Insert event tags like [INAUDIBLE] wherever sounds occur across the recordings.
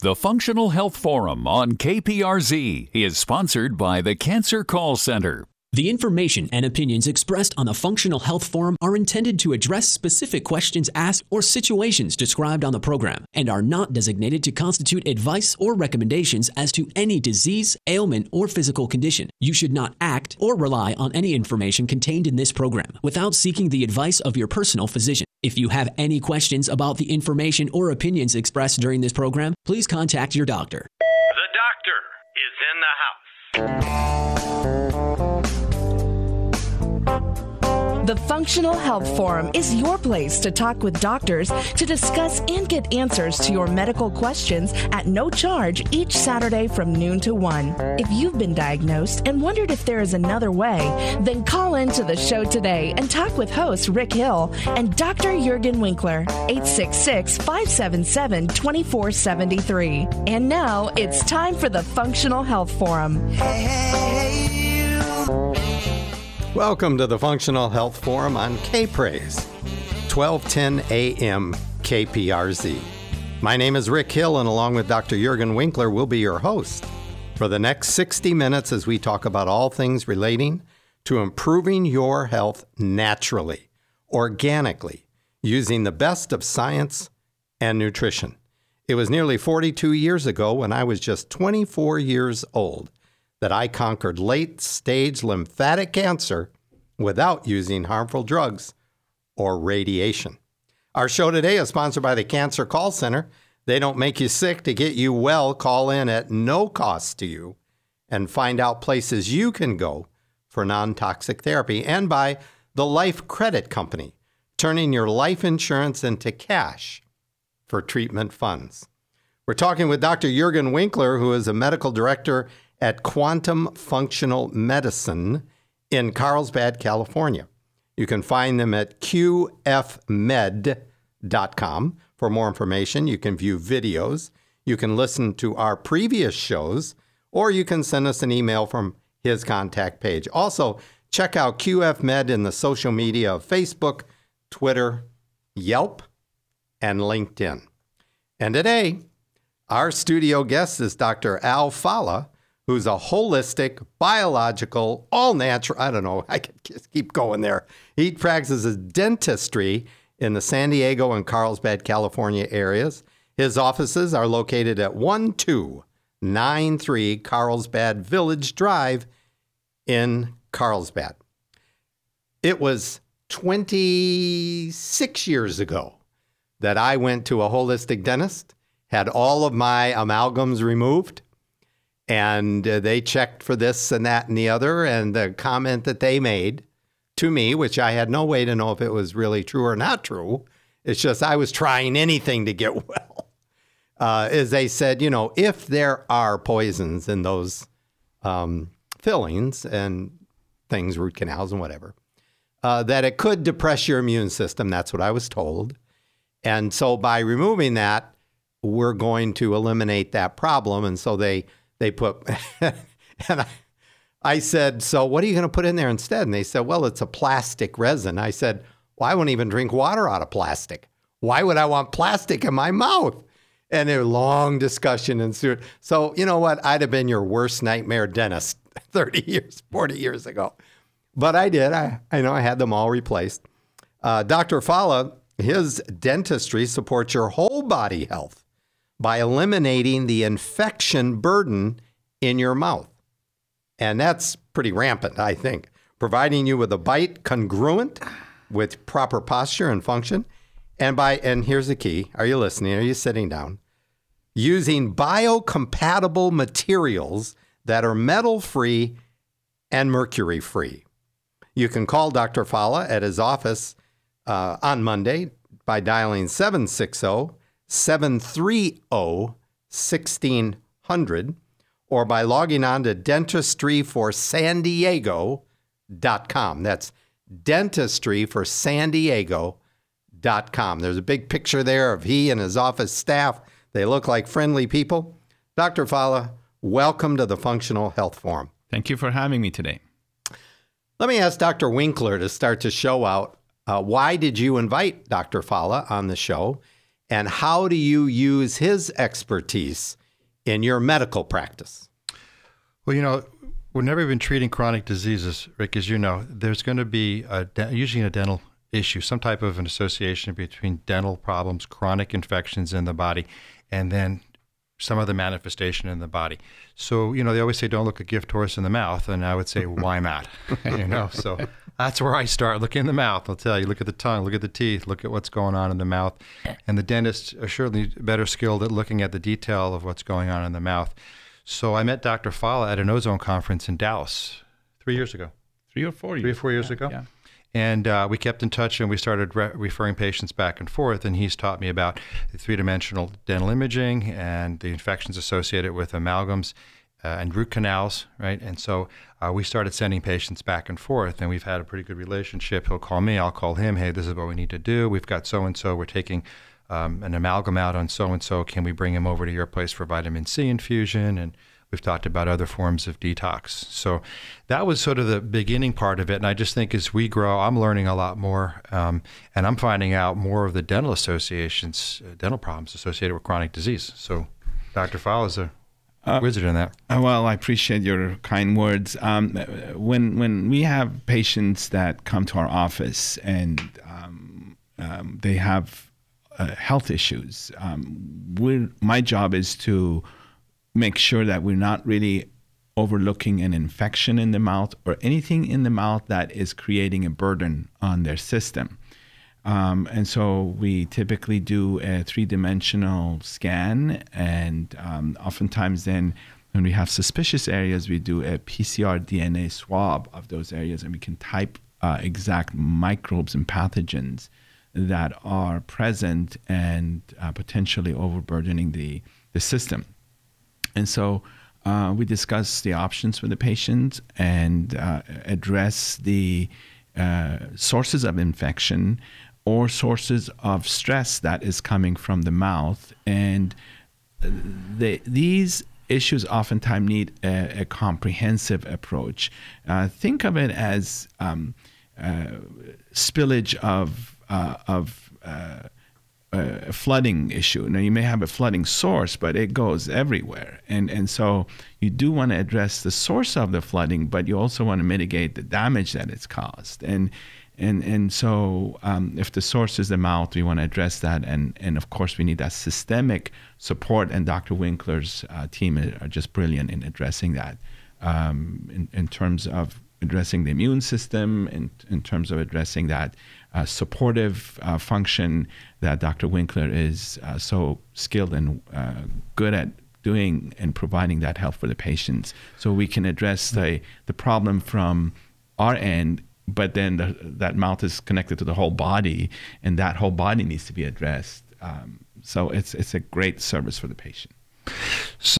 The Functional Health Forum on KPRZ is sponsored by the Cancer Call Center. The information and opinions expressed on the Functional Health Forum are intended to address specific questions asked or situations described on the program and are not designated to constitute advice or recommendations as to any disease, ailment, or physical condition. You should not act or rely on any information contained in this program without seeking the advice of your personal physician. If you have any questions about the information or opinions expressed during this program, please contact your doctor. The doctor is in the house. The Functional Health Forum is your place to talk with doctors to discuss and get answers to your medical questions at no charge each Saturday from noon to 1. If you've been diagnosed and wondered if there is another way, then call into the show today and talk with host Rick Hill and Dr. Juergen Winkler, 866 577 2473. And now it's time for the Functional Health Forum. Welcome to the Functional Health Forum on K-Praise, 1210 AM KPRZ. My name is Rick Hill, and along with Dr. Juergen Winkler, we'll be your host for the next 60 minutes as we talk about all things relating to improving your health naturally, organically, using the best of science and nutrition. It was nearly 42 years ago when I was just 24 years old that I conquered late stage lymphatic cancer without using harmful drugs or radiation. Our show today is sponsored by the Cancer Call Center. They don't make you sick to get you well. Call in at no cost to you and find out places you can go for non toxic therapy. And by the Life Credit Company, turning your life insurance into cash for treatment funds. We're talking with Dr. Juergen Winkler, who is a medical director at Quantum Functional Medicine in Carlsbad, California. You can find them at qfmed.com. For more information, you can view videos, you can listen to our previous shows, or you can send us an email from his contact page. Also, check out QFmed in the social media of Facebook, Twitter, Yelp, and LinkedIn. And today, our studio guest is Dr. Al Fallah, who's a holistic, biological, all natural. I don't know. [LAUGHS] I could just keep going there. He practices dentistry in the San Diego and Carlsbad, California areas. His offices are located at 1293 Carlsbad Village Drive in Carlsbad. It was 26 years ago that I went to a holistic dentist, had all of my amalgams removed, and uh, they checked for this and that and the other. And the comment that they made to me, which I had no way to know if it was really true or not true, it's just I was trying anything to get [LAUGHS] well. Uh, is they said, you know, if there are poisons in those um, fillings and things, root canals and whatever, uh, that it could depress your immune system. That's what I was told. And so by removing that, we're going to eliminate that problem. And so they they put, [LAUGHS] and I, I said, so what are you going to put in there instead? And they said, well, it's a plastic resin. I said, well, I won't even drink water out of plastic. Why would I want plastic in my mouth? And a long discussion ensued. So, you know what? I'd have been your worst nightmare dentist [LAUGHS] 30 years, 40 years ago. But I did. I, I know I had them all replaced. Uh, Dr. Fallah, his dentistry supports your whole body health by eliminating the infection burden in your mouth. And that's pretty rampant, I think. Providing you with a bite congruent with proper posture and function. And by and here's the key. Are you listening? Are you sitting down? Using biocompatible materials that are metal free and mercury free. You can call Dr. Fallah at his office uh, on Monday by dialing 760 730 1600 or by logging on to dentistryforsandiego.com. That's dentistryforsandiego.com. There's a big picture there of he and his office staff. They look like friendly people. Dr. Fallah, welcome to the Functional Health Forum. Thank you for having me today. Let me ask Dr. Winkler to start to show out uh, why did you invite Dr. Fallah on the show? And how do you use his expertise in your medical practice? Well, you know, whenever we've been treating chronic diseases, Rick, as you know, there's going to be a, usually a dental issue, some type of an association between dental problems, chronic infections in the body, and then some other manifestation in the body. So, you know, they always say don't look a gift horse in the mouth. And I would say, [LAUGHS] why not? [LAUGHS] you know, so that's where I start. Look in the mouth. I'll tell you, look at the tongue, look at the teeth, look at what's going on in the mouth. And the dentist are certainly better skilled at looking at the detail of what's going on in the mouth. So I met Dr. Fallah at an ozone conference in Dallas three years ago. Three or four years. Three or four years yeah, ago. Yeah. And uh, we kept in touch and we started re- referring patients back and forth. And he's taught me about three dimensional dental imaging and the infections associated with amalgams uh, and root canals, right? And so uh, we started sending patients back and forth, and we've had a pretty good relationship. He'll call me, I'll call him. Hey, this is what we need to do. We've got so and so. We're taking um, an amalgam out on so and so. Can we bring him over to your place for vitamin C infusion? And We've talked about other forms of detox. So that was sort of the beginning part of it. And I just think as we grow, I'm learning a lot more. Um, and I'm finding out more of the dental associations, uh, dental problems associated with chronic disease. So Dr. Fallah is a uh, wizard in that. Uh, well, I appreciate your kind words. Um, when, when we have patients that come to our office and um, um they have uh, health issues, um, my job is to make sure that we're not really overlooking an infection in the mouth or anything in the mouth that is creating a burden on their system. Um, and so we typically do a three dimensional scan, and um, oftentimes then when we have suspicious areas, we do a PCR DNA swab of those areas, and we can type uh, exact microbes and pathogens that are present and uh, potentially overburdening the, the system. And so uh, we discuss the options with the patient and uh, address the uh, sources of infection or sources of stress that is coming from the mouth. And the, these issues oftentimes need a, a comprehensive approach. Uh, think of it as um, uh, spillage of, uh, of a flooding issue. Now you may have a flooding source, but it goes everywhere, and and so you do want to address the source of the flooding, but you also want to mitigate the damage that it's caused. And and and so um, if the source is the mouth, we want to address that, and and of course we need that systemic support. And Dr. Winkler's uh, team are just brilliant in addressing that um, in in terms of addressing the immune system, in in terms of addressing that uh, supportive uh, function that Dr. Winkler is uh, so skilled and uh, good at doing and providing that help for the patients. So we can address the, the problem from our end, but then the, that mouth is connected to the whole body, and that whole body needs to be addressed. Um, so it's, it's a great service for the patient. So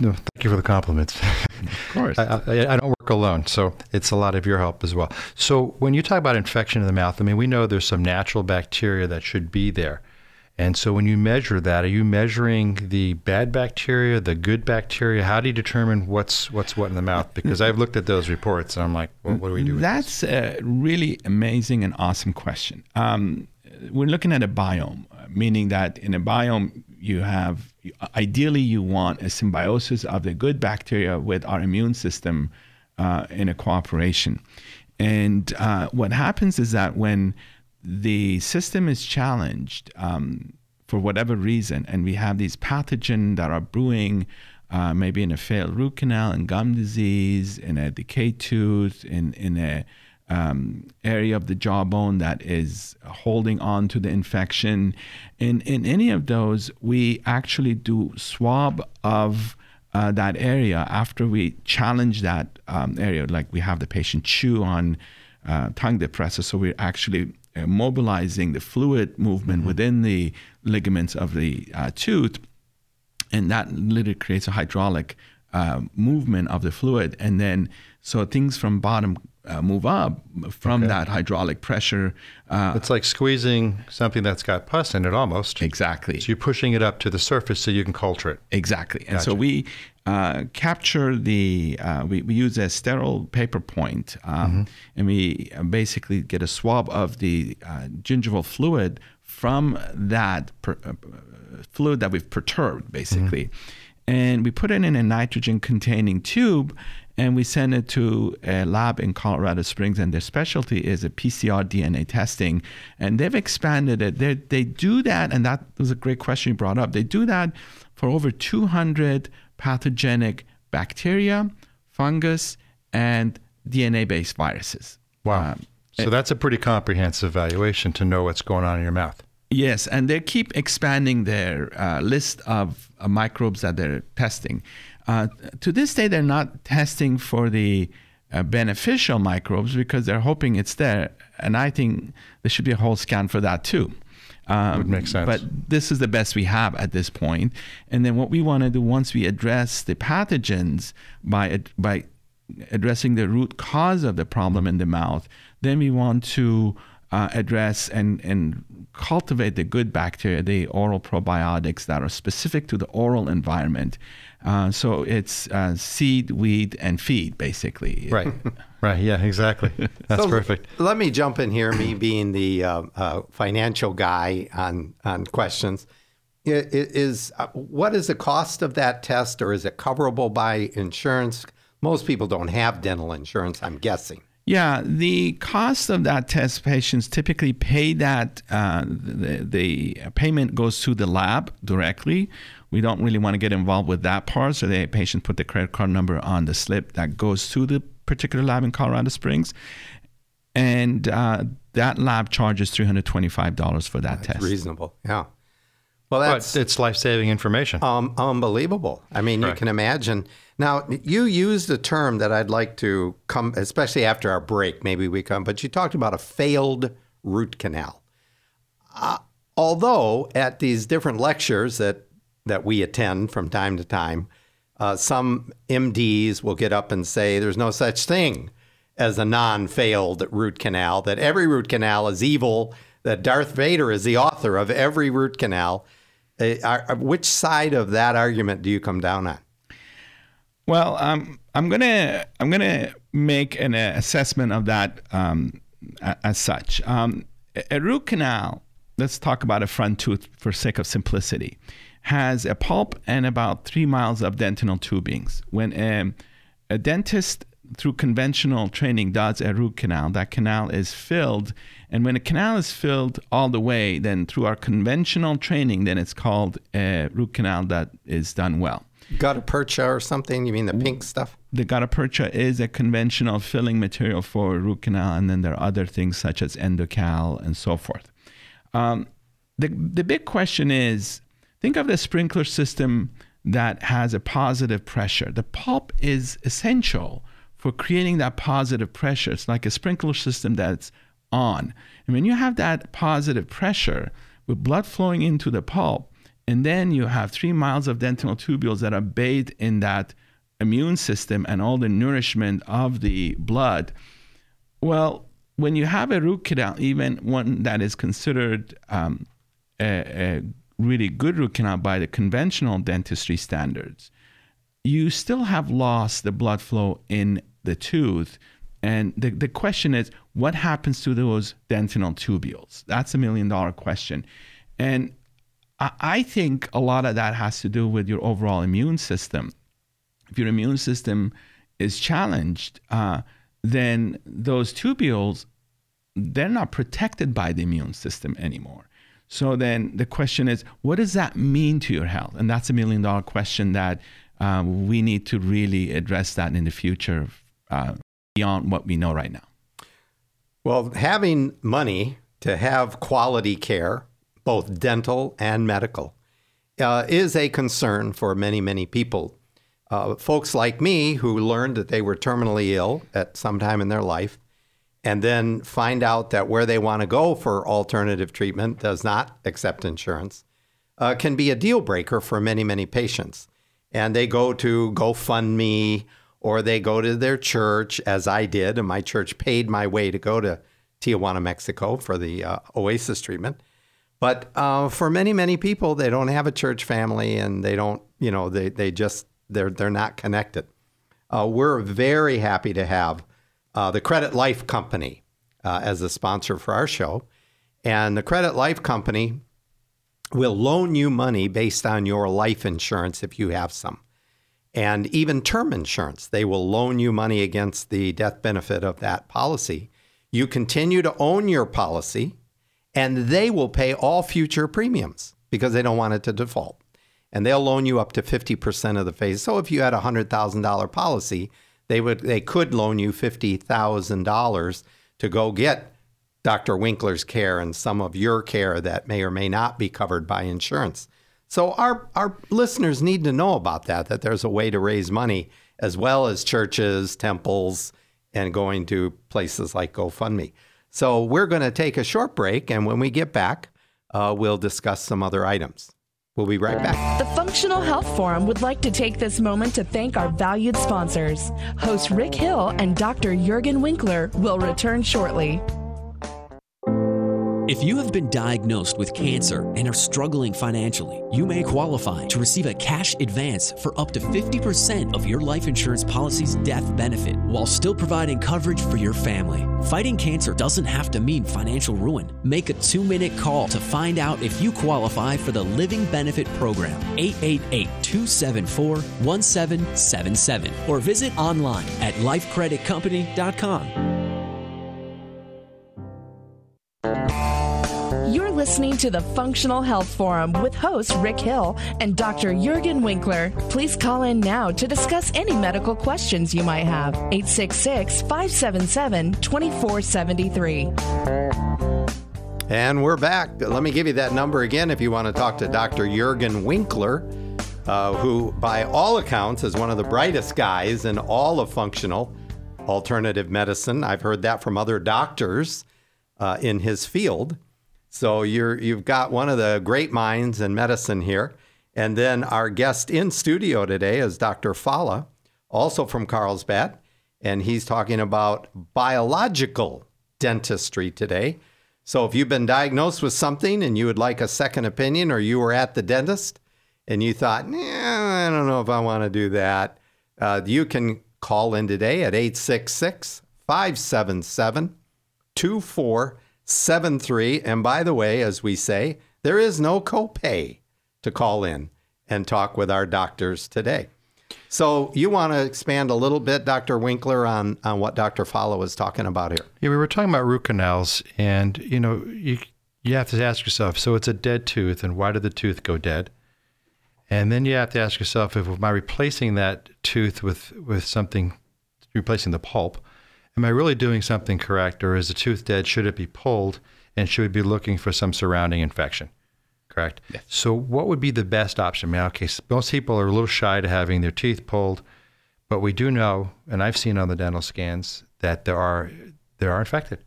no, thank you for the compliments. Of course. [LAUGHS] I, I, I, don't work alone, so it's a lot of your help as well. So when you talk about infection of the mouth, I mean, we know there's some natural bacteria that should be there. And so when you measure that, are you measuring the bad bacteria, the good bacteria? How do you determine what's what's what in the mouth? Because I've looked at those reports and I'm like, what, what do we do? That's a really amazing and awesome question. Um, we're looking at a biome, meaning that in a biome you have ideally you want a symbiosis of the good bacteria with our immune system uh, in a cooperation. And uh, what happens is that when the system is challenged um, for whatever reason, and we have these pathogens that are brewing, uh, maybe in a failed root canal, and gum disease, in a decayed tooth, in in a um, area of the jawbone that is holding on to the infection. In, in any of those, we actually do swab of uh, that area after we challenge that um, area. Like we have the patient chew on uh, tongue depressor, so we're actually mobilizing the fluid movement mm-hmm. within the ligaments of the uh, tooth, and that literally creates a hydraulic uh, movement of the fluid, and then so things from bottom uh, move up from okay. that hydraulic pressure. Uh, it's like squeezing something that's got pus in it almost. Exactly. So you're pushing it up to the surface so you can culture it. Exactly. Gotcha. And so we uh, capture the, uh, we, we use a sterile paper point um, mm-hmm. and we basically get a swab of the uh, gingival fluid from that per, uh, fluid that we've perturbed, basically. And we put it in a nitrogen containing tube and we send it to a lab in Colorado Springs, and their specialty is a PCR DNA testing. And they've expanded it. They they do that, and that was a great question you brought up. They do that for over 200 pathogenic bacteria, fungus, and DNA-based viruses. Wow. Um, so that's a pretty comprehensive evaluation to know what's going on in your mouth. Yes, and they keep expanding their uh, list of uh, microbes that they're testing. Uh, to this day, they're not testing for the uh, beneficial microbes because they're hoping it's there. And I think there should be a whole scan for that too. Um, Would make sense. But this is the best we have at this point. And then what we want to do once we address the pathogens by by addressing the root cause of the problem in the mouth, then we want to uh, address and, and cultivate the good bacteria, the oral probiotics that are specific to the oral environment. Uh, so it's uh, seed, weed, and feed, basically. [LAUGHS] Right. right. Yeah, exactly. [LAUGHS] That's So perfect. Let me jump in here, me being the uh, uh, financial guy on on questions. I- i- Is uh, what is the cost of that test, or is it coverable by insurance? Most people don't have dental insurance, I'm guessing. Yeah, the cost of that test, patients typically pay that. Uh, the, the payment goes to the lab directly. We don't really want to get involved with that part. So the patient put the credit card number on the slip that goes to the particular lab in Colorado Springs, and uh, that lab charges three hundred twenty-five dollars for that test. Reasonable, yeah. Well, that's But it's life saving information. um, unbelievable. I mean, you can imagine. Now, you used a term that I'd like to come, especially after our break, maybe we come, but you talked about a failed root canal. Uh, although at these different lectures that, that we attend from time to time, uh, some MDs will get up and say there's no such thing as a non failed root canal, that every root canal is evil, that Darth Vader is the author of every root canal. Uh, are- which side of that argument do you come down on? Well, um, I'm gonna I'm gonna make an uh, assessment of that um, as such. Um, a root canal. Let's talk about a front tooth for sake of simplicity. Has a pulp and about three miles of dentinal tubings. When a, a dentist through conventional training does a root canal, that canal is filled. And when a canal is filled all the way, then through our conventional training, then it's called a root canal that is done well. Gutta percha or something? You mean the pink stuff? the gutta percha is a conventional filling material for root canal, and then there are other things such as endocal and so forth. Um, the the big question is: think of the sprinkler system that has a positive pressure. The pulp is essential for creating that positive pressure. It's like a sprinkler system that's on, and when you have that positive pressure with blood flowing into the pulp, and then you have three miles of dentinal tubules that are bathed in that immune system and all the nourishment of the blood. Well, when you have a root canal, even one that is considered um, a, a really good root canal by the conventional dentistry standards, you still have lost the blood flow in the tooth. And the, the question is, what happens to those dentinal tubules? That's a million dollar question. And I, I think a lot of that has to do with your overall immune system. If your immune system is challenged, uh, then those tubules, they're not protected by the immune system anymore. So then the question is, what does that mean to your health? And that's a million dollar question that uh, we need to really address that in the future uh, beyond what we know right now. Well, having money to have quality care, both dental and medical, uh, is a concern for many, many people. Uh, folks like me who learned that they were terminally ill at some time in their life and then find out that where they want to go for alternative treatment does not accept insurance uh, can be a deal breaker for many, many patients. And they go to GoFundMe or they go to their church, as I did, and my church paid my way to go to Tijuana, Mexico for the uh, Oasis treatment. But uh, for many, many people, they don't have a church family and they don't, you know, they, they just, they're, they're not connected. Uh, we're very happy to have uh, the Credit Life Company uh, as a sponsor for our show. And the credit life company will loan you money based on your life insurance if you have some. And even term insurance, they will loan you money against the death benefit of that policy. You continue to own your policy, and they will pay all future premiums because they don't want it to default. And they'll loan you up to 50% of the face. So if you had a $100,000 policy, they would they could loan you $50,000 to go get Dr. Winkler's care and some of your care that may or may not be covered by insurance. So our our listeners need to know about that that there's a way to raise money as well as churches, temples and going to places like GoFundMe. So we're going to take a short break and when we get back, uh, we'll discuss some other items. We'll be right back. The Functional Health Forum would like to take this moment to thank our valued sponsors. Host Rick Hill and Dr. Juergen Winkler will return shortly. If you have been diagnosed with cancer and are struggling financially, you may qualify to receive a cash advance for up to 50% of your life insurance policy's death benefit while still providing coverage for your family. Fighting cancer doesn't have to mean financial ruin. Make a two minute call to find out if you qualify for the Living Benefit Program, 888 274 1777, or visit online at lifecreditcompany.com. listening to the Functional Health Forum with host Rick Hill and Dr. Juergen Winkler. Please call in now to discuss any medical questions you might have. 866 577 2473. And we're back. Let me give you that number again if you want to talk to Dr. Juergen Winkler, uh, who, by all accounts, is one of the brightest guys in all of functional alternative medicine. I've heard that from other doctors uh, in his field. So you're you've got one of the great minds in medicine here. And then our guest in studio today is Dr. Fallah, also from Carlsbad, and he's talking about biological dentistry today. So if you've been diagnosed with something and you would like a second opinion or you were at the dentist and you thought, yeah, I don't know if I want to do that, uh, you can call in today at 866 577 2473. And by the way, as we say, there is no copay to call in and talk with our doctors today. So you want to expand a little bit, Dr. Winkler, on, on what Dr. Fallah was talking about here. Yeah, we were talking about root canals, and you know, you you have to ask yourself, so it's a dead tooth, and why did the tooth go dead? And then you have to ask yourself, if am I replacing that tooth with with something, replacing the pulp? Am I really doing something correct, or is the tooth dead? Should it be pulled, and should we be looking for some surrounding infection? Correct. Yes. So, what would be the best option? I mean, okay, most people are a little shy to having their teeth pulled, but we do know, and I've seen on the dental scans that there are they are infected.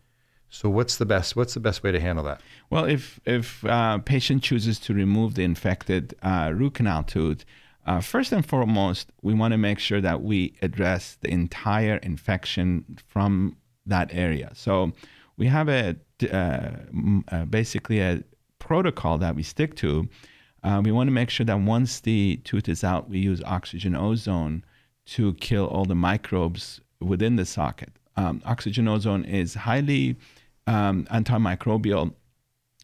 So, what's the best? What's the best way to handle that? Well, if if uh, patient chooses to remove the infected uh, root canal tooth, uh, first and foremost, we want to make sure that we address the entire infection from that area. So we have a uh, uh, basically a protocol that we stick to. Uh, we want to make sure that once the tooth is out, we use oxygen ozone to kill all the microbes within the socket. Um, oxygen ozone is highly um, antimicrobial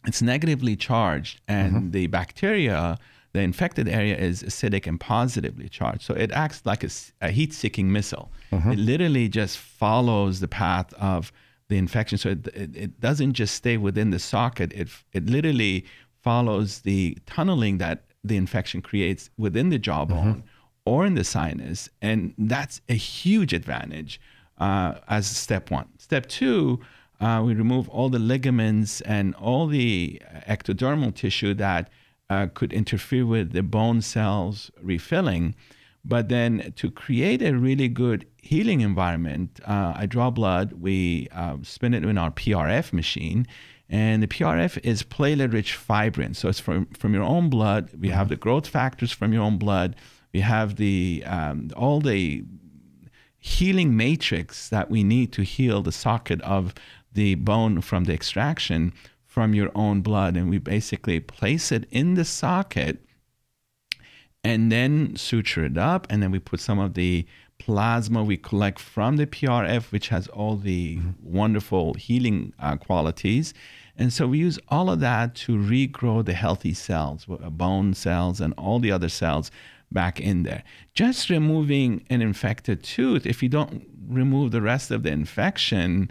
it's negatively charged and the bacteria the infected area is acidic and positively charged so it acts like a heat-seeking missile. It literally just follows the path of the infection so it, it, it doesn't just stay within the socket it, it literally follows the tunneling that the infection creates within the jawbone or in the sinus and that's a huge advantage uh, as step one. Step two uh, we remove all the ligaments and all the ectodermal tissue that uh, could interfere with the bone cells refilling. But then to create a really good healing environment, uh, I draw blood, we uh, spin it in our PRF machine, and the PRF is platelet rich fibrin. So it's from, from your own blood. We have the growth factors from your own blood. We have the um, all the healing matrix that we need to heal the socket of the bone from the extraction from your own blood. And we basically place it in the socket and then suture it up. And then we put some of the plasma we collect from the PRF, which has all the wonderful healing uh, qualities. And so we use all of that to regrow the healthy cells, uh, bone cells, and all the other cells back in there. Just removing an infected tooth, if you don't remove the rest of the infection,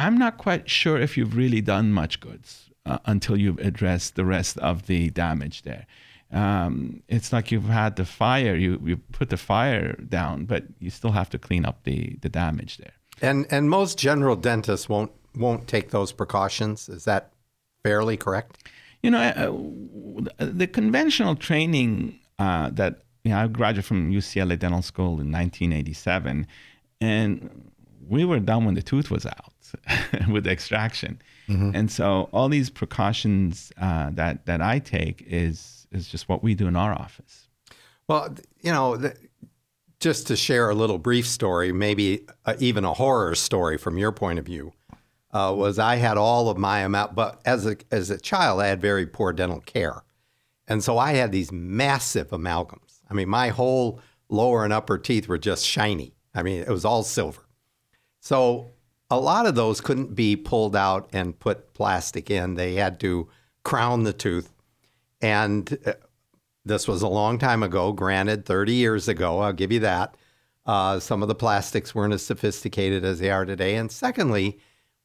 I'm not quite sure if you've really done much good uh, until you've addressed the rest of the damage there. Um, it's like you've had the fire, you, you put the fire down, but you still have to clean up the, the damage there. And and most general dentists won't won't take those precautions. Is that fairly correct? You know, uh, the conventional training uh, that you know, I graduated from UCLA Dental School in 1987, and we were done when the tooth was out [LAUGHS] with extraction. Mm-hmm. And so all these precautions uh, that that I take is is just what we do in our office. Well, you know, the, just to share a little brief story, maybe uh, even a horror story from your point of view, uh, was I had all of my amount, but as a as a child, I had very poor dental care, and so I had these massive amalgams. I mean, my whole lower and upper teeth were just shiny. I mean, it was all silver. So a lot of those couldn't be pulled out and put plastic in. They had to crown the tooth. And uh, this was a long time ago, granted, 30 years ago, I'll give you that. Uh, some of the plastics weren't as sophisticated as they are today. And secondly,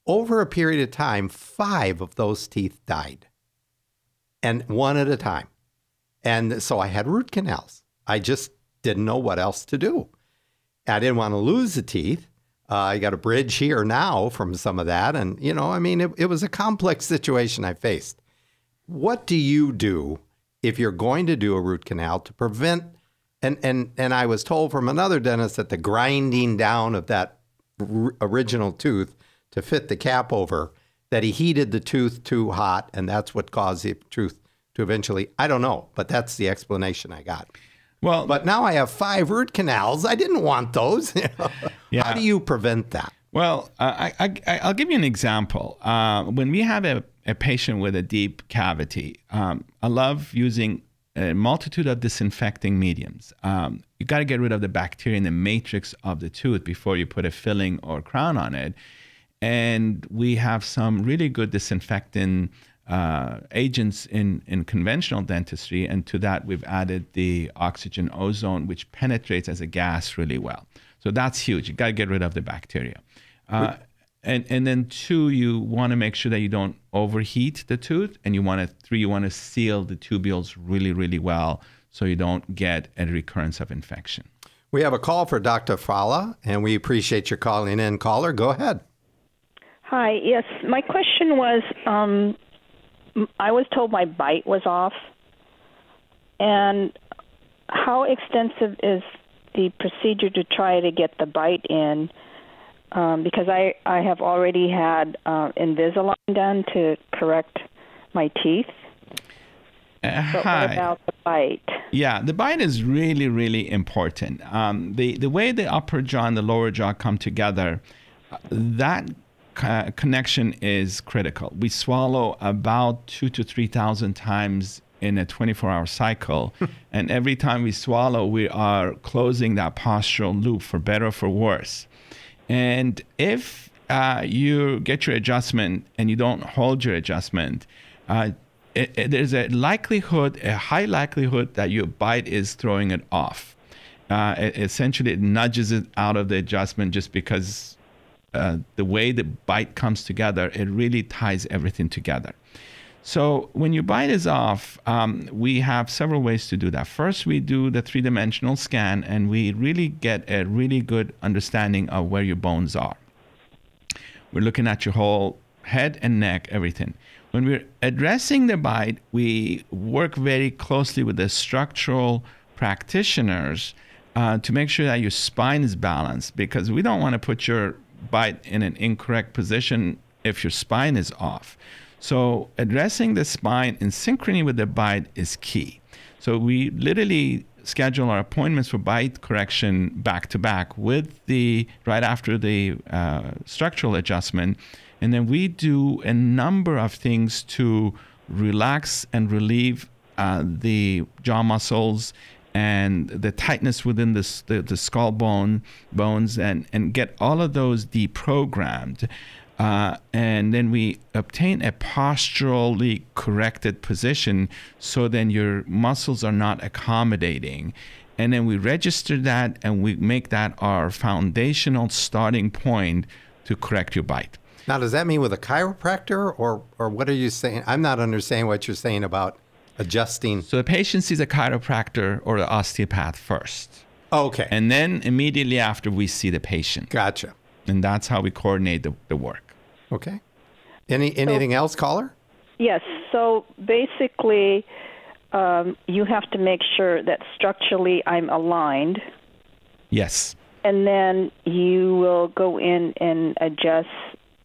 over a period of time, five of those teeth died, and one at a time. And so I had root canals. I just didn't know what else to do. I didn't want to lose the teeth. Uh, I got a bridge here now from some of that. And, you know, I mean, it, it was a complex situation I faced. What do you do if you're going to do a root canal to prevent? And, and, and I was told from another dentist that the grinding down of that r- original tooth to fit the cap over, that he heated the tooth too hot, and that's what caused the tooth to eventually, I don't know, but that's the explanation I got. Well, but now I have five root canals. I didn't want those. [LAUGHS] yeah. How do you prevent that? Well, uh, I, I, will give you an example. Uh, when we have a, a, patient with a deep cavity, um, I love using a multitude of disinfecting mediums. Um, you got to get rid of the bacteria in the matrix of the tooth before you put a filling or crown on it. And we have some really good disinfecting uh, agents in, in conventional dentistry, and to that we've added the oxygen ozone, which penetrates as a gas really well. So that's huge. You got to get rid of the bacteria. Uh, and and then two, you want to make sure that you don't overheat the tooth, and you want to three, you want to seal the tubules really really well, so you don't get a recurrence of infection. We have a call for Dr. Fallah, and we appreciate your calling in. Caller, go ahead. Hi. Yes, my question was um, I was told my bite was off. And how extensive is the procedure to try to get the bite in? Um, because I, I have already had uh, Invisalign done to correct my teeth. Uh, but hi. what about the bite? Yeah, the bite is really, really important. Um, the the way the upper jaw and the lower jaw come together, uh, connection is critical. We swallow about two to 3,000 times in a 24 hour cycle. [LAUGHS] and every time we swallow, we are closing that postural loop for better or for worse. And if uh, you get your adjustment and you don't hold your adjustment, uh, it, it, there's a likelihood, a high likelihood that your bite is throwing it off. Uh, it, essentially, it nudges it out of the adjustment just because uh, the way the bite comes together, it really ties everything together. So when your bite is off, um, we have several ways to do that. First, we do the three-dimensional scan, and we really get a really good understanding of where your bones are. We're looking at your whole head and neck, everything. When we're addressing the bite, we work very closely with the structural practitioners uh, to make sure that your spine is balanced because we don't want to put your bite in an incorrect position if your spine is off. So addressing the spine in synchrony with the bite is key. So we literally schedule our appointments for bite correction back to back with the right after the uh, structural adjustment, and then we do a number of things to relax and relieve uh, the jaw muscles and the tightness within the, the skull bone bones and, and get all of those deprogrammed. Uh, and then we obtain a posturally corrected position so then your muscles are not accommodating. And then we register that and we make that our foundational starting point to correct your bite. Now, does that mean with a chiropractor, or or what are you saying? I'm not understanding what you're saying about adjusting. So the patient sees a chiropractor or an osteopath first. Okay, And then immediately after, we see the patient. gotcha. And that's how we coordinate the, the work. Okay. Any anything else, caller? Yes. So basically, um, you have to make sure that structurally I'm aligned, Yes. and then you will go in and adjust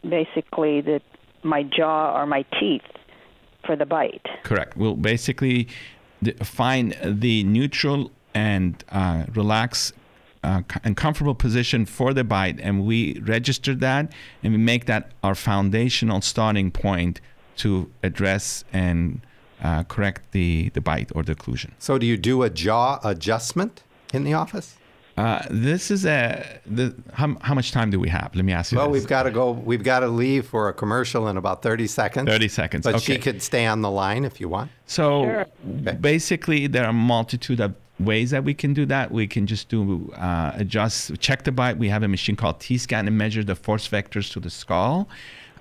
basically the my jaw or my teeth for the bite. Correct. We'll basically find the neutral and uh, relaxed uh, and comfortable position for the bite, and we register that, and we make that our foundational starting point to address and uh, correct the, the bite or the occlusion. So, do you do a jaw adjustment in the office? Uh, this is a the, how, how much time do we have? Let me ask you. Well, this. we've got to go. We've got to leave for a commercial in about 30 seconds. 30 seconds, But she okay. could stay on the line if you want. So Sure. basically, there are a multitude of ways that we can do that. We can just do uh, adjust, check the bite. We have a machine called T-scan and measure the force vectors to the skull.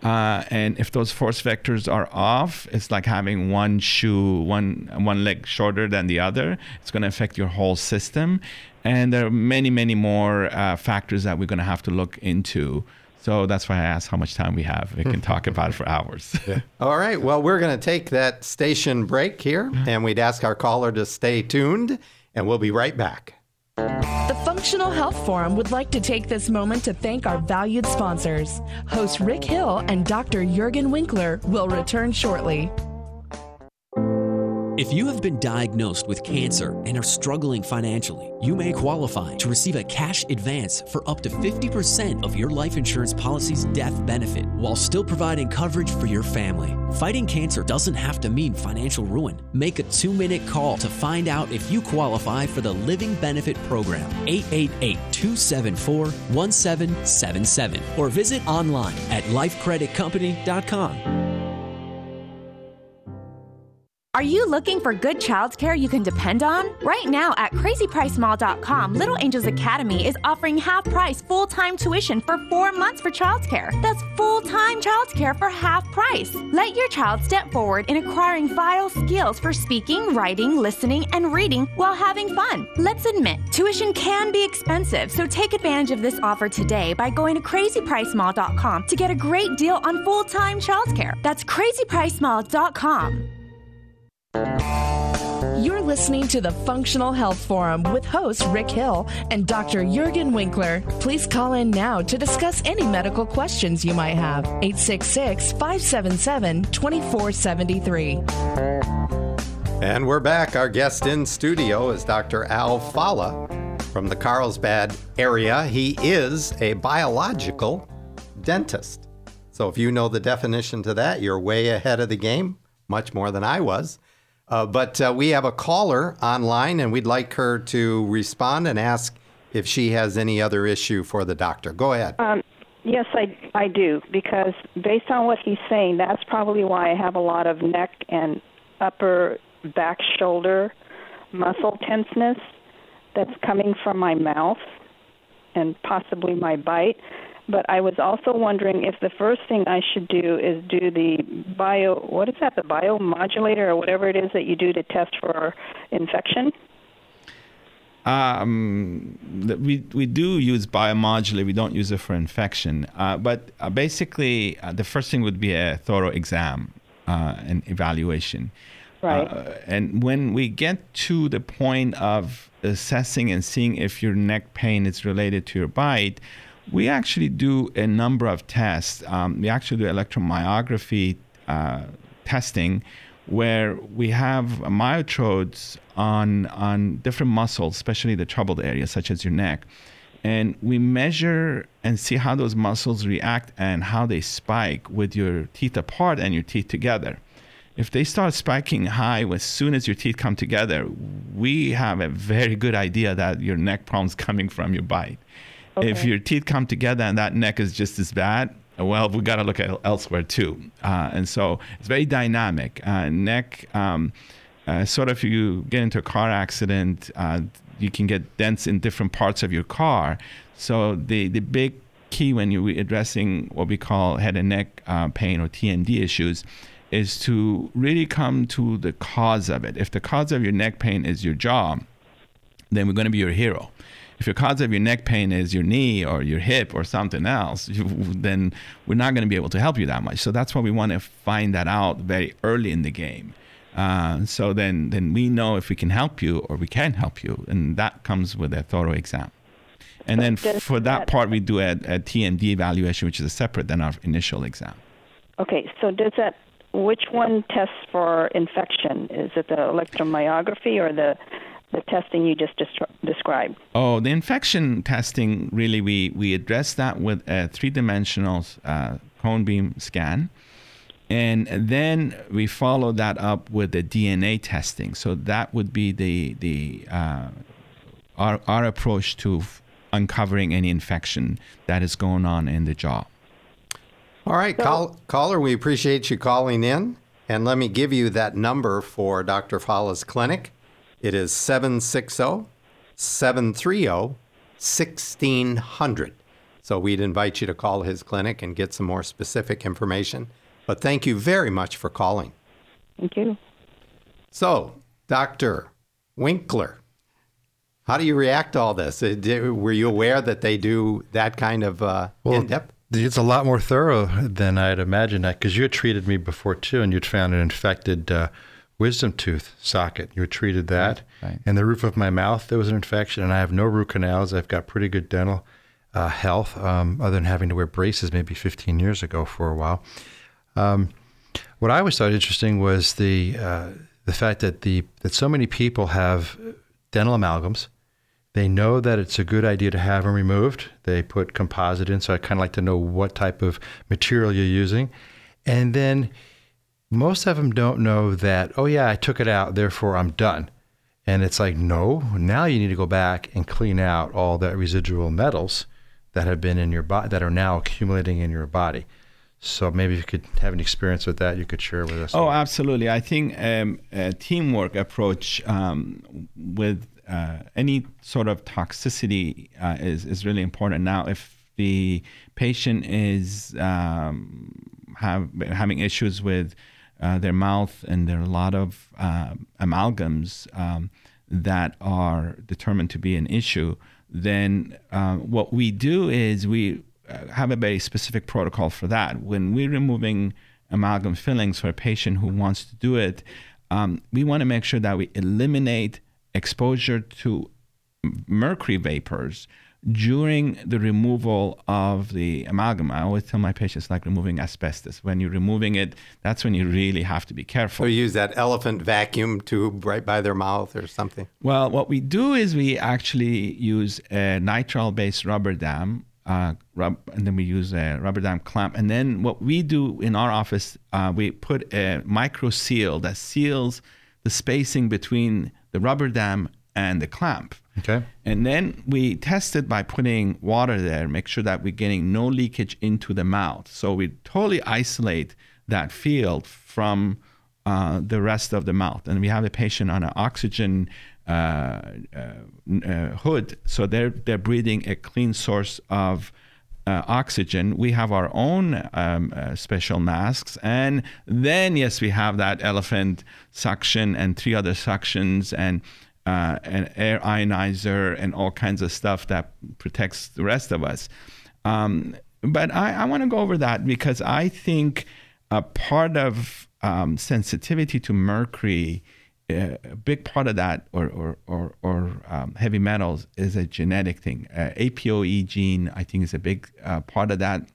Uh, and if those force vectors are off, it's like having one shoe, one one leg shorter than the other. It's going to affect your whole system. And there are many, many more uh, factors that we're going to have to look into. So that's why I asked how much time we have. We can talk about it for hours. [LAUGHS] [LAUGHS] All right. Well, we're going to take that station break here, and we'd ask our caller to stay tuned, and we'll be right back. The Functional Health Forum would like to take this moment to thank our valued sponsors. Host Rick Hill and Dr. Juergen Winkler will return shortly. If you have been diagnosed with cancer and are struggling financially, you may qualify to receive a cash advance for up to 50% of your life insurance policy's death benefit while still providing coverage for your family. Fighting cancer doesn't have to mean financial ruin. Make a two minute call to find out if you qualify for the Living Benefit Program, 888 274 1777, or visit online at lifecreditcompany.com. Are you looking for good childcare you can depend on? Right now at crazypricemall.com, Little Angels Academy is offering half price full time tuition for four months for childcare. That's full time childcare for half price. Let your child step forward in acquiring vital skills for speaking, writing, listening, and reading while having fun. Let's admit, tuition can be expensive, so take advantage of this offer today by going to crazypricemall.com to get a great deal on full time childcare. That's crazypricemall.com. You're listening to the Functional Health Forum with host Rick Hill and Dr. Juergen Winkler. Please call in now to discuss any medical questions you might have. 866 577 2473. And we're back. Our guest in studio is Dr. Al Fallah from the Carlsbad area. He is a biological dentist. So if you know the definition to that, you're way ahead of the game, much more than I was. Uh, but uh, we have a caller online, and we'd like her to respond and ask if she has any other issue for the doctor. Go ahead. Um, yes, I I do because based on what he's saying, that's probably why I have a lot of neck and upper back shoulder muscle tenseness that's coming from my mouth and possibly my bite. But I was also wondering if the first thing I should do is do the bio what is that the biomodulator or whatever it is that you do to test for infection. Um, we we do use biomodulator. We don't use it for infection. Uh, but uh, basically, uh, the first thing would be a thorough exam uh, and evaluation. Right. Uh, and when we get to the point of assessing and seeing if your neck pain is related to your bite, we actually do a number of tests. Um, we actually do electromyography uh, testing where we have myotrodes on on different muscles, especially the troubled areas such as your neck, and we measure and see how those muscles react and how they spike with your teeth apart and your teeth together. If they start spiking high as soon as your teeth come together, we have a very good idea that your neck problem's [LAUGHS] coming from your bite. If your teeth come together and that neck is just as bad, well, we got to look at elsewhere too. Uh, and so it's very dynamic. Uh, neck, um, uh, sort of, you get into a car accident, uh, you can get dents in different parts of your car. So the the big key when you're addressing what we call head and neck uh, pain or TMD issues is to really come to the cause of it. If the cause of your neck pain is your jaw, then we're going to be your hero. If your cause of your neck pain is your knee or your hip or something else, you, then we're not going to be able to help you that much. So that's why we want to find that out very early in the game. Uh, so then, then we know if we can help you or we can't help you, and that comes with a thorough exam. And then Does for that that- part, we do a, a TMD evaluation, which is a separate than our initial exam. Okay, so does that which one tests for infection? Is it the electromyography or the the testing you just destri- described? Oh, the infection testing really we we address that with a three-dimensional uh, cone beam scan, and then we follow that up with the DNA testing. So that would be the the uh, our our approach to f- uncovering any infection that is going on in the jaw. All right, call, caller, we appreciate you calling in. And let me give you that number for Dr. Fallah's clinic. It is 760 730 1600. So we'd invite you to call his clinic and get some more specific information. But thank you very much for calling. Thank you. So, Dr. Winkler, how do you react to all this? Uh, Were you aware that they do that kind of uh, in depth? It's a lot more thorough than I'd imagined because you had treated me before too, and you'd found an infected uh, wisdom tooth socket. You treated that, Right, right. and the roof of my mouth there was an infection, and I have no root canals. I've got pretty good dental uh, health, um, other than having to wear braces maybe 15 years ago for a while. Um, what I always thought interesting was the uh, the fact that the that so many people have dental amalgams. They know that it's a good idea to have them removed. They put composite in, so I kind of like to know what type of material you're using. And then most of them don't know that, oh, yeah, I took it out, therefore I'm done. And it's like, no, now you need to go back and clean out all that residual metals that have been in your body, that are now accumulating in your body. So maybe you could have an experience with that, you could share with us. Oh, absolutely. I think um, a teamwork approach um, with uh, any sort of toxicity uh, is, is really important. Now, if the patient is um, have, having issues with uh, their mouth and there are a lot of uh, amalgams um, that are determined to be an issue, then uh, what we do is we uh, have a very specific protocol for that. When we're removing amalgam fillings for a patient who wants to do it, um, we want to make sure that we eliminate exposure to mercury vapors during the removal of the amalgam. I always tell my patients like removing asbestos. When you're removing it, that's when you really have to be careful. Or use that elephant vacuum tube right by their mouth or something? Well, what we do is we actually use a nitrile based rubber dam. Uh, rub, and then we use a rubber dam clamp. And then what we do in our office, uh, we put a micro seal that seals the spacing between the rubber dam and the clamp. Okay. And then we test it by putting water there, make sure that we're getting no leakage into the mouth. So we totally isolate that field from uh, the rest of the mouth. And we have a patient on an oxygen uh, uh, uh, hood, so they're they're breathing a clean source of uh, oxygen. We have our own um, uh, special masks, and then yes, we have that elephant suction and three other suctions and uh, an air ionizer and all kinds of stuff that protects the rest of us. Um, but I, I want to go over that because I think a part of um, sensitivity to mercury, uh, a big part of that, or or or, or um, heavy metals, is a genetic thing. Uh, APOE gene, I think, is a big uh, part of that.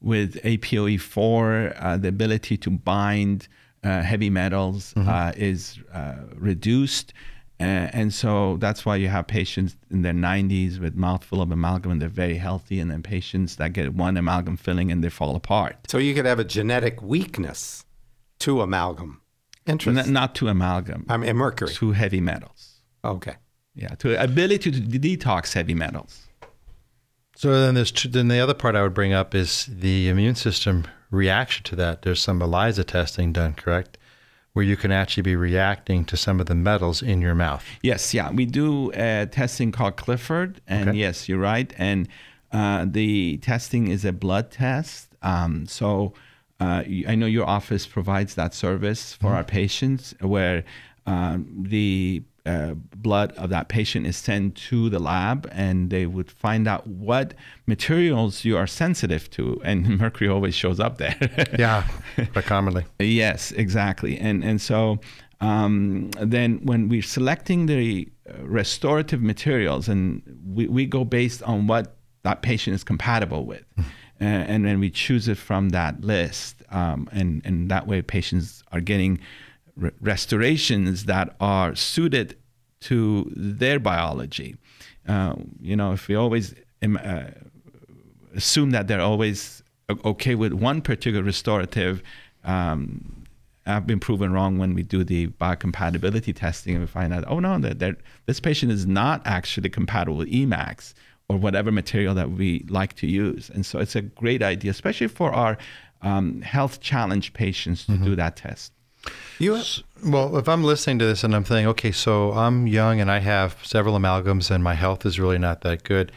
With APOE4, uh, the ability to bind uh, heavy metals uh, is uh, reduced. Uh, and so that's why you have patients in their 90s with mouthful of amalgam and they're very healthy, and then patients that get one amalgam filling and they fall apart. So you could have a genetic weakness to amalgam. N- Interesting. not to amalgam, I mean, mercury. to heavy metals. Okay. Yeah, to ability to detox heavy metals. So then there's two, then the other part I would bring up is the immune system reaction to that. There's some ELISA testing done, correct? Where you can actually be reacting to some of the metals in your mouth. Yes, yeah, we do a testing called Clifford, and Okay. yes, you're right. And uh, the testing is a blood test. Um, so uh, I know your office provides that service for our patients, where um, the uh, blood of that patient is sent to the lab, and they would find out what materials you are sensitive to, and [LAUGHS] mercury always shows up there. [LAUGHS] Yeah, quite commonly. Yes, exactly. And and so um, then when we're selecting the uh, restorative materials, and we, we go based on what that patient is compatible with, uh, and then we choose it from that list, um, and and that way patients are getting re- restorations that are suited to their biology. Uh, you know, if we always uh, assume that they're always okay with one particular restorative. Um, have been proven wrong when we do the biocompatibility testing and we find out, oh no, that this patient is not actually compatible with Emax or whatever material that we like to use. And so it's a great idea, especially for our um, health challenge patients to do that test. You Well, if I'm listening to this and I'm thinking, okay, so I'm young and I have several amalgams and my health is really not that good,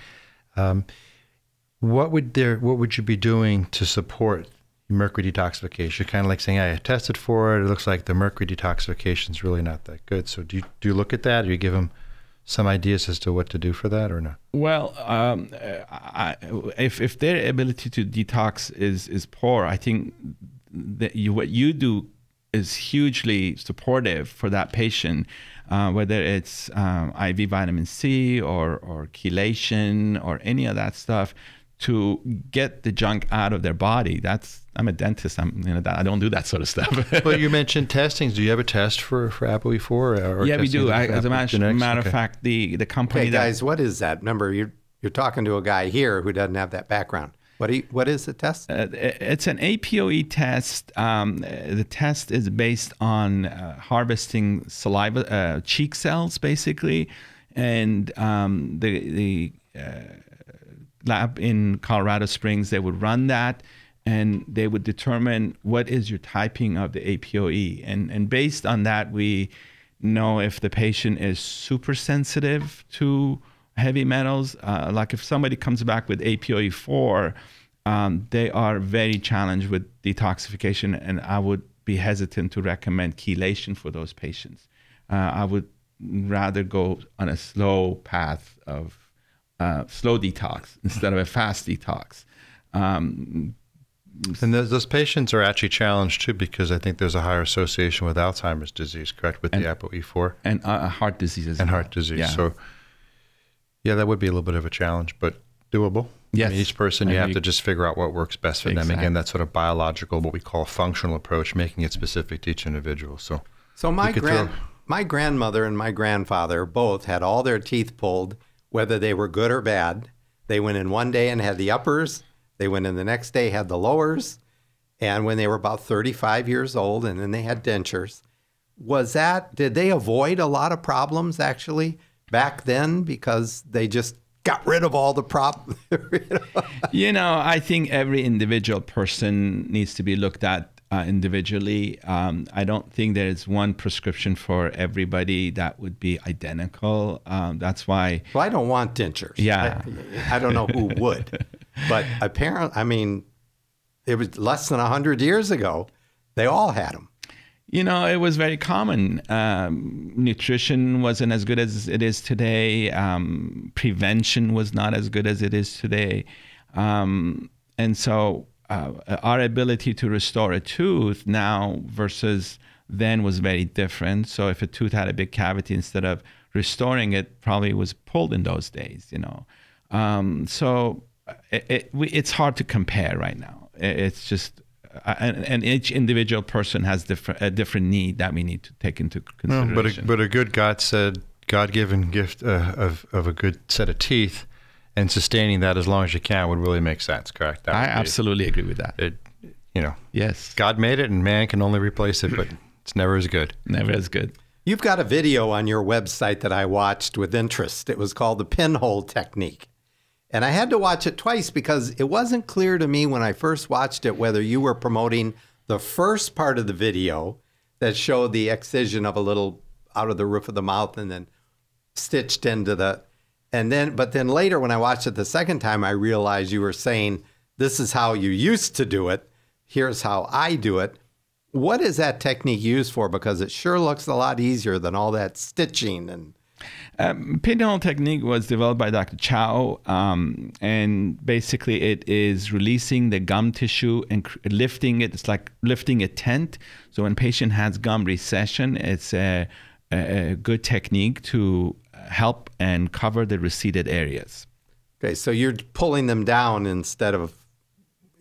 um, what would there what would you be doing to support mercury detoxification? Kind of like saying, I tested for it. It looks like the mercury detoxification is really not that good. So do you do you look at that? Do you give them some ideas as to what to do for that or not? Well, um, uh, I, if if their ability to detox is is poor, I think that you what you do is hugely supportive for that patient, uh, whether it's um, IV vitamin C or or chelation or any of that stuff to get the junk out of their body. That's I'm a dentist. I'm you know I don't do that sort of stuff. [LAUGHS] well, you mentioned testings. Do you have a test for for ApoE4? Or yeah, we testing do. I, as a matter, genetics? matter of fact, the the company Hey that guys, what is that? Remember, you're you're talking to a guy here who doesn't have that background. What you, what is the test? Uh, it's an APOE test. Um, the test is based on uh, harvesting saliva, uh, cheek cells, basically, and um, the the uh, lab in Colorado Springs they would run that, and they would determine what is your typing of the APOE, and and based on that we know if the patient is super sensitive to heavy metals. Uh, like if somebody comes back with APOE four um, they are very challenged with detoxification, and I would be hesitant to recommend chelation for those patients. Uh, I would rather go on a slow path of uh, slow detox [LAUGHS] instead of a fast detox. Um, And those, those patients are actually challenged too because I think there's a higher association with Alzheimer's disease, correct, with And- the ApoE4 and uh, heart disease as and well. heart disease. Yeah. So, yeah, that would be a little bit of a challenge, but doable. I Yes. mean, each person, you And have you- to just figure out what works best for them. Again, that sort of biological, what we call a functional approach, making it specific to each individual. So, So my grand throw- my grandmother and my grandfather both had all their teeth pulled, whether they were good or bad. They went in one day and had the uppers. They went in the next day had the lowers, and when they were about 35 years old, and then they had dentures. Was that did they avoid a lot of problems actually back then because they just got rid of all the problems? [LAUGHS] you know, I think every individual person needs to be looked at uh, individually. Um, I don't think there is one prescription for everybody that would be identical. Um, that's why. Well, I don't want dentures. Yeah. I, I don't know who [LAUGHS] would, but apparently, I mean, it was less than hundred years ago. They all had them. You know, it was very common. Um, nutrition wasn't as good as it is today. Um, prevention was not as good as it is today. Um, and so uh, our ability to restore a tooth now versus then was very different. So if a tooth had a big cavity, instead of restoring it, probably was pulled in those days, you know. Um, so it, it, we, it's hard to compare right now. It- It's just and, and each individual person has different a different need that we need to take into No, consideration. but a, but a good God said God given gift uh, of of a good set of teeth, and sustaining that as long as you can would really make sense. Correct? That I be- absolutely agree with that. It, you know, yes, God made it, and man can only replace it, but it's never as good. never as good. You've got a video on your website that I watched with interest. It was called the pinhole technique. And I had to watch it twice because it wasn't clear to me when I first watched it whether you were promoting the first part of the video that showed the excision of a little out of the roof of the mouth and then stitched into the and then but then later when I watched it the second time I realized you were saying this is how you used to do it. Here's how I do it. What is that technique used for? Because it sure looks a lot easier than all that stitching and Um, pinhole technique was developed by Dr. Chao, um, and basically it is releasing the gum tissue and cr- lifting it. It's like lifting a tent. So when patient has gum recession, it's a, a, a good technique to help and cover the receded areas. Okay, so you're pulling them down instead of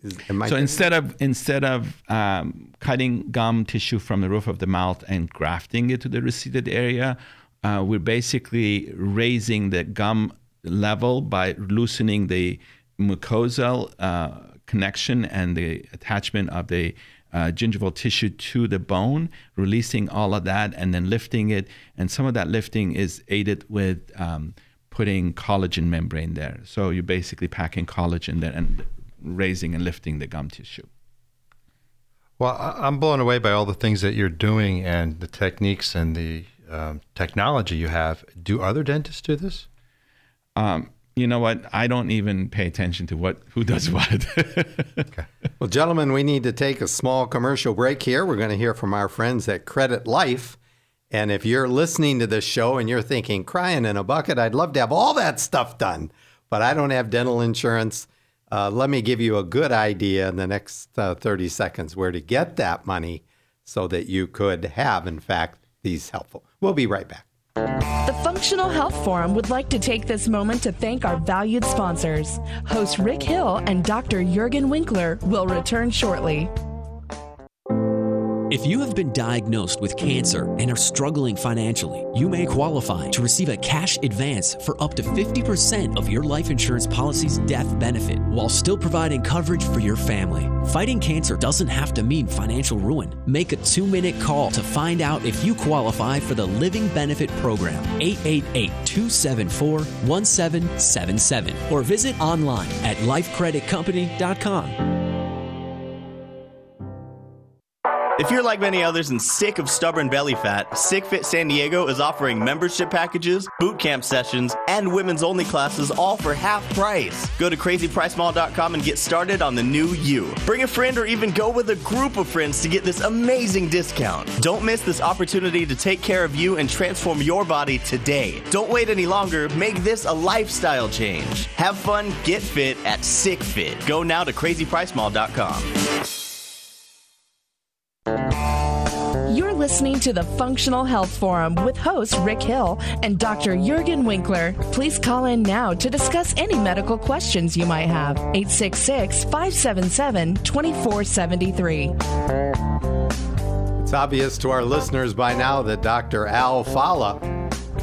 is, So instead of instead of um, cutting gum tissue from the roof of the mouth and grafting it to the receded area, uh, we're basically raising the gum level by loosening the mucosal uh, connection and the attachment of the uh, gingival tissue to the bone, releasing all of that, and then lifting it. And some of that lifting is aided with um, putting collagen membrane there. So you're basically packing collagen there and raising and lifting the gum tissue. Well, I'm blown away by all the things that you're doing and the techniques and the um, technology you have. Do other dentists do this? Um, you know what? I don't even pay attention to what who does what. [LAUGHS] Well, gentlemen, we need to take a small commercial break here. We're going to hear from our friends at Credit Life. And if you're listening to this show and you're thinking, crying in a bucket, I'd love to have all that stuff done, but I don't have dental insurance. Uh, let me give you a good idea in the next uh, 30 seconds where to get that money so that you could have, in fact, these helpful. We'll be right back. The Functional Health Forum would like to take this moment to thank our valued sponsors. Host Rick Hill and Dr. Juergen Winkler will return shortly. If you have been diagnosed with cancer and are struggling financially, you may qualify to receive a cash advance for up to 50% of your life insurance policy's death benefit while still providing coverage for your family. Fighting cancer doesn't have to mean financial ruin. Make a two minute call to find out if you qualify for the Living Benefit Program, 888 274 1777, or visit online at lifecreditcompany.com. If you're like many others and sick of stubborn belly fat, Sick Fit San Diego is offering membership packages, boot camp sessions, and women's only classes all for half price. Go to crazypricemall.com and get started on the new you. Bring a friend or even go with a group of friends to get this amazing discount. Don't miss this opportunity to take care of you and transform your body today. Don't wait any longer. Make this a lifestyle change. Have fun, get fit at Sick Fit. Go now to crazypricemall.com. You're listening to the Functional Health Forum with host Rick Hill and Dr. Juergen Winkler. Please call in now to discuss any medical questions you might have. 866 577 2473. It's obvious to our listeners by now that Dr. Al Fallah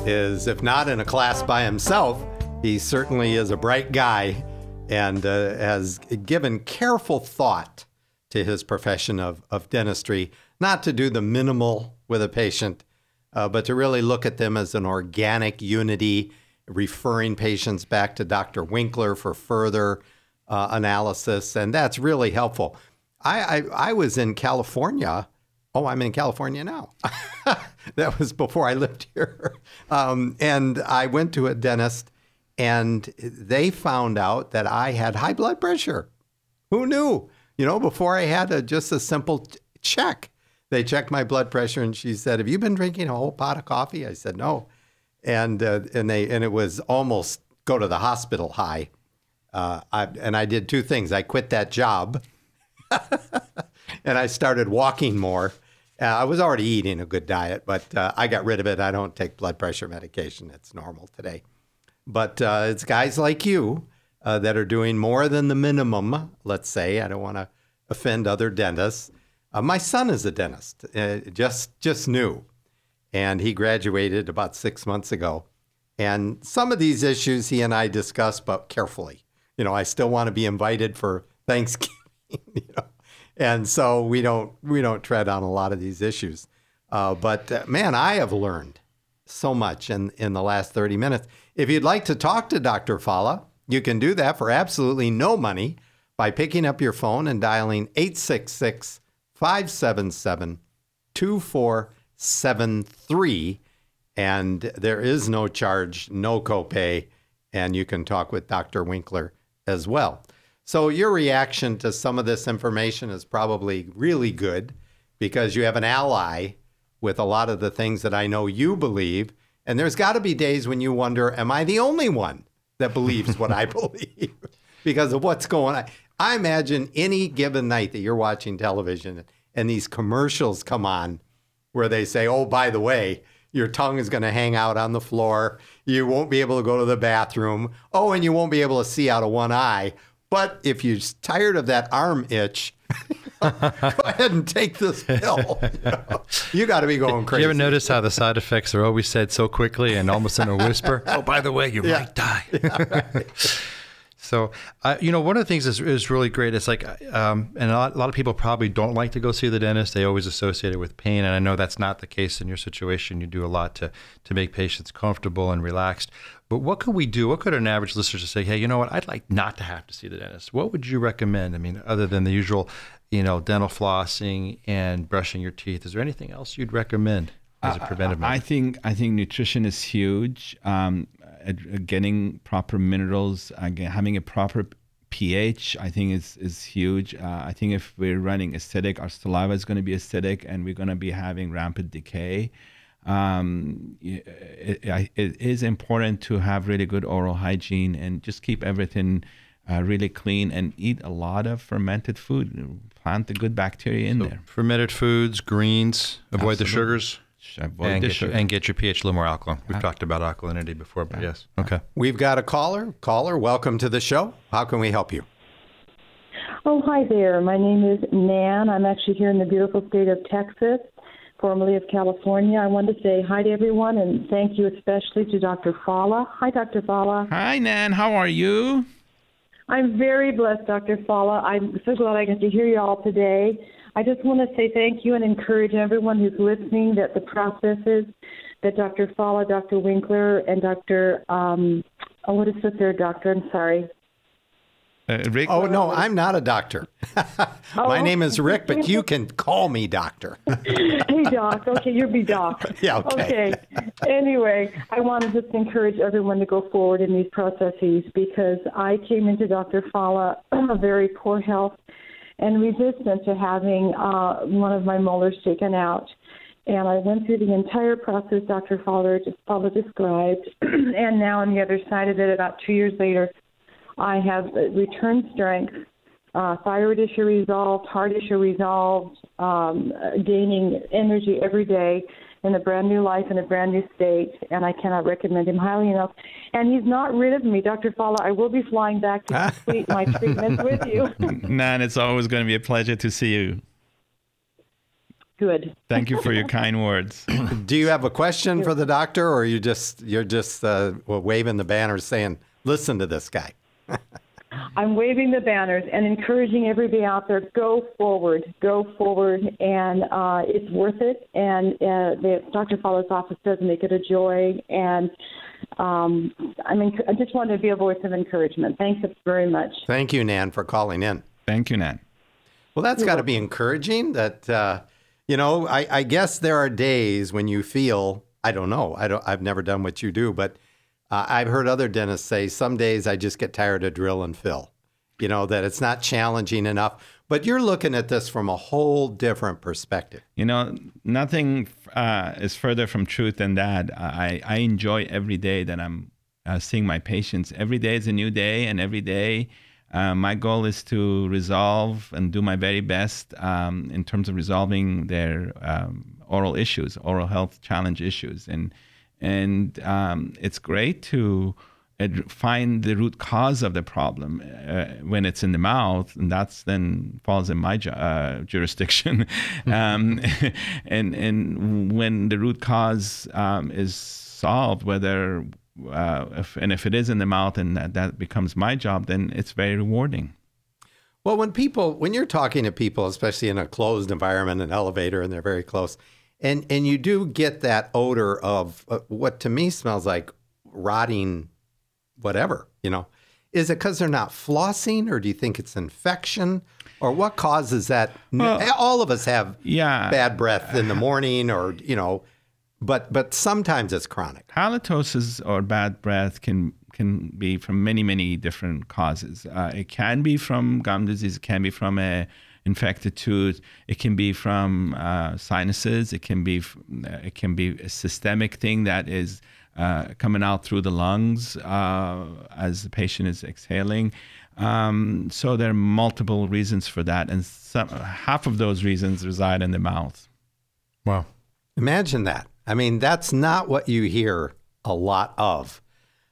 is, if not in a class by himself, he certainly is a bright guy and uh, has given careful thought to his profession of, of dentistry, not to do the minimal with a patient, uh, but to really look at them as an organic unity, referring patients back to Dr. Winkler for further uh, analysis. And that's really helpful. I, I, I was in California. Oh, I'm in California now. [LAUGHS] that was before I lived here. [LAUGHS] Um, and I went to a dentist and they found out that I had high blood pressure. Who knew? You know, before I had a, just a simple check, they checked my blood pressure and she said, "Have you been drinking a whole pot of coffee?" I said, "No," and uh, and they and it was almost go to the hospital high. Uh, I, and I did two things. I quit that job, [LAUGHS] and I started walking more. Uh, I was already eating a good diet, but uh, I got rid of it. I don't take blood pressure medication. It's normal today. But uh, it's guys like you uh, that are doing more than the minimum, let's say. I don't want to offend other dentists. Uh, my son is a dentist, uh, just just new, and he graduated about six months ago. And some of these issues he and I discussed, but carefully. You know, I still want to be invited for Thanksgiving. [LAUGHS] You know, and so we don't we don't tread on a lot of these issues. Uh, but uh, man, I have learned so much in in the last thirty minutes. If you'd like to talk to Dr. Fallah, You can do that for absolutely no money by picking up your phone and dialing 866 577 2473. And there is no charge, no copay, and you can talk with Dr. Winkler as well. So, your reaction to some of this information is probably really good because you have an ally with a lot of the things that I know you believe. And there's got to be days when you wonder, am I the only one that believes what I [LAUGHS] believe because of what's going on? I imagine any given night that you're watching television and these commercials come on where they say, oh, by the way, your tongue is going to hang out on the floor. You won't be able to go to the bathroom. Oh, and you won't be able to see out of one eye. But if you're tired of that arm itch, [LAUGHS] go ahead and take this pill. [LAUGHS] You, know? you got to be going crazy. You ever notice how the side effects are always said so quickly and almost in a whisper? oh, by the way, you Yeah. might die. [LAUGHS] Yeah, right. So, uh, you know, one of the things is, is really great. It's like, um, and a lot, a lot of people probably don't like to go see the dentist. They always associate it with pain, and I know that's not the case in your situation. You do a lot to to make patients comfortable and relaxed. But what could we do? What could an average listener just say? Hey, you know what? I'd like not to have to see the dentist. What would you recommend? I mean, other than the usual, you know, dental flossing and brushing your teeth, is there anything else you'd recommend as a preventive I measure? think I think nutrition is huge. Um, getting proper minerals, uh, having a proper pH, I think is is huge. Uh, I think if we're running acidic, our saliva is going to be acidic, and we're going to be having rampant decay. Um, it, it is important to have really good oral hygiene and just keep everything uh, really clean and eat a lot of fermented food. Plant the good bacteria in there. Fermented foods, greens, avoid the Absolutely. Sugars. Avoid and, get your, and get your pH a little more alkaline. We've talked about alkalinity before, but yes. Okay. We've got a caller. Caller, welcome to the show. How can we help you? Oh, hi there. My name is Nan. I'm actually here in the beautiful state of Texas, formerly of California. I wanted to say hi to everyone and thank you especially to Dr. Fallah. Hi, Dr. Fallah. Hi, Nan. How are you? I'm very blessed, Dr. Fallah. I'm so glad I get to hear you all today. I just want to say thank you and encourage everyone who's listening that the processes that Dr. Fallah, Dr. Winkler, and Dr. Um, oh, what is the third doctor? I'm sorry. Uh, Rick? Oh, no, I'm not a doctor. [LAUGHS] My Oh, name is Rick, but you can call me doctor. [LAUGHS] hey, Doc. Okay, you'll be Doc. [LAUGHS] Yeah, okay. Anyway, I want to just encourage everyone to go forward in these processes because I came into Dr. Fallah [CLEARS THROAT] a very poor health and resistant to having uh, one of my molars taken out. And I went through the entire process Dr. Fowler, just Fowler described, [CLEARS THROAT] and now on the other side of it, about two years later, I have returned strength, uh, thyroid issue resolved, heart issue resolved, um, gaining energy every day in a brand new life in a brand new state, and I cannot recommend him highly enough. And he's not rid of me, Dr. Fallah. I will be flying back to complete my treatment with you. [LAUGHS] Nan, it's always going to be a pleasure to see you. Good. Thank you for your kind words. [COUGHS] Do you have a question for the doctor, or you just you're just uh, waving the banner saying, "Listen to this guy"? [LAUGHS] I'm waving the banners and encouraging everybody out there go forward, go forward, and uh, it's worth it. And uh, the Dr. Fowler's office does make it a joy. And um, I mean, I just wanted to be a voice of encouragement. Thanks very much. Thank you, Nan, for calling in. Thank you, Nan. Well, that's got to be encouraging. That uh, you know, I, I guess there are days when you feel I don't know. I don't. I've never done what you do, but uh, I've heard other dentists say some days I just get tired of drill and fill. You know that it's not challenging enough. But you're looking at this from a whole different perspective. You know, nothing uh, is further from truth than that. I, I enjoy every day that I'm uh, seeing my patients. Every day is a new day, and every day uh, my goal is to resolve and do my very best um, in terms of resolving their um, oral issues, oral health challenge issues. And, and um, it's great to find the root cause of the problem uh, when it's in the mouth, and that's then falls in my ju- uh, [LAUGHS] jurisdiction. [LAUGHS] um, [LAUGHS] and and when the root cause um, is solved, whether uh, if, and if it is in the mouth and that, that becomes my job, then it's very rewarding. Well, when people, when you're talking to people, especially in a closed environment, an elevator, and they're very close, and and you do get that odor of uh, what to me smells like rotting, whatever, you know, Is it because they're not flossing, or do you think it's infection, or what causes that? Well, All of us have yeah. bad breath in the morning, or you know, but but sometimes it's chronic. halitosis or bad breath can can be from many many different causes. Uh, it can be from gum disease. It can be from a infected tooth. It can be from uh, sinuses. It can be f- uh, it can be a systemic thing that is uh, coming out through the lungs uh, as the patient is exhaling. Um, so there are multiple reasons for that, and some, half of those reasons reside in the mouth. Wow. Imagine that. I mean, that's not what you hear a lot of.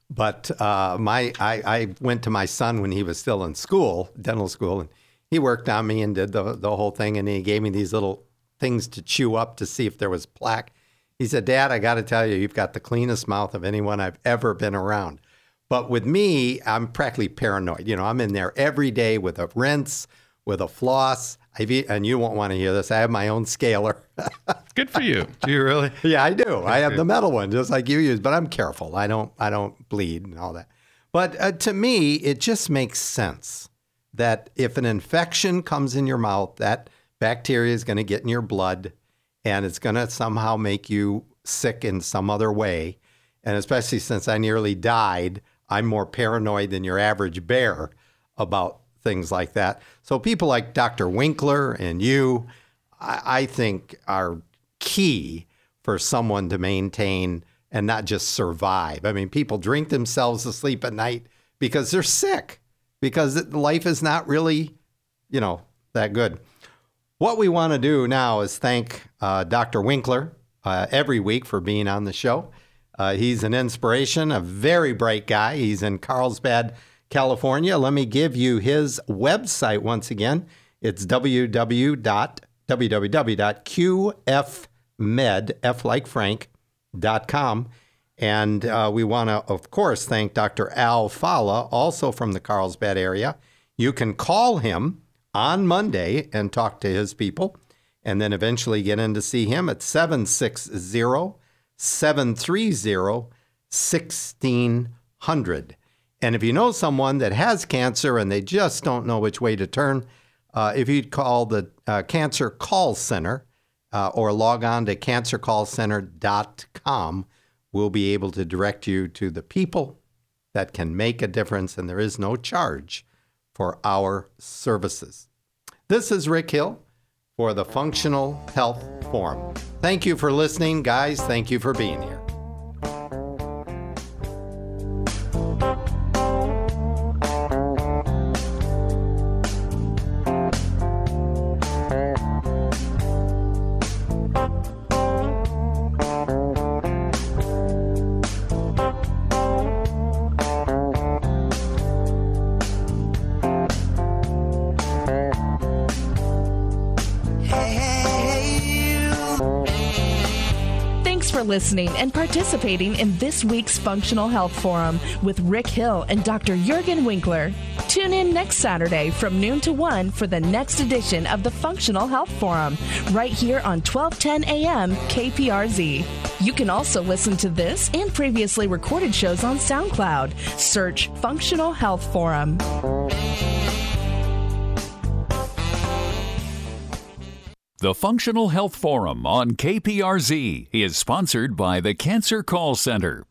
But uh, my, I, I went to my son when he was still in school, dental school, and he worked on me and did the the whole thing. And he gave me these little things to chew up to see if there was plaque. He said, "Dad, I got to tell you, you've got the cleanest mouth of anyone I've ever been around." But with me, I'm practically paranoid. You know, I'm in there every day with a rinse, with a floss. I've, e- and you won't want to hear this. I have my own scaler. [LAUGHS] Good for you. Do you really? Yeah, I do. I have the metal one, just like you use, but I'm careful. I don't. I don't bleed and all that. But uh, to me, it just makes sense that if an infection comes in your mouth, that bacteria is going to get in your blood, and it's going to somehow make you sick in some other way. And especially since I nearly died, I'm more paranoid than your average bear about things like that. So people like Dr. Winkler and you, I, I think are key for someone to maintain and not just survive. I mean, people drink themselves to sleep at night because they're sick, because life is not really, you know, that good. What we want to do now is thank uh, Dr. Winkler uh, every week for being on the show. Uh, he's an inspiration, a very bright guy. He's in Carlsbad, California. Let me give you his website once again. It's www.qfmed, F And uh, we want to, of course, thank Dr. Al Fallah, also from the Carlsbad area. You can call him on Monday and talk to his people, and then eventually get in to see him at 760 730 1600. And if you know someone that has cancer and they just don't know which way to turn, uh, if you'd call the uh, Cancer Call Center uh, or log on to cancercallcenter.com, we'll be able to direct you to the people that can make a difference, and there is no charge for our services. This is Rick Hill for the Functional Health Forum. Thank you for listening, guys. Thank you for being here. Participating in this week's Functional Health Forum with Rick Hill and Dr. Juergen Winkler. Tune in next Saturday from noon to 1 for the next edition of the Functional Health Forum, right here on 1210 AM KPRZ. You can also listen to this and previously recorded shows on SoundCloud. Search Functional Health Forum. The Functional Health Forum on KPRZ is sponsored by the Cancer Call Center.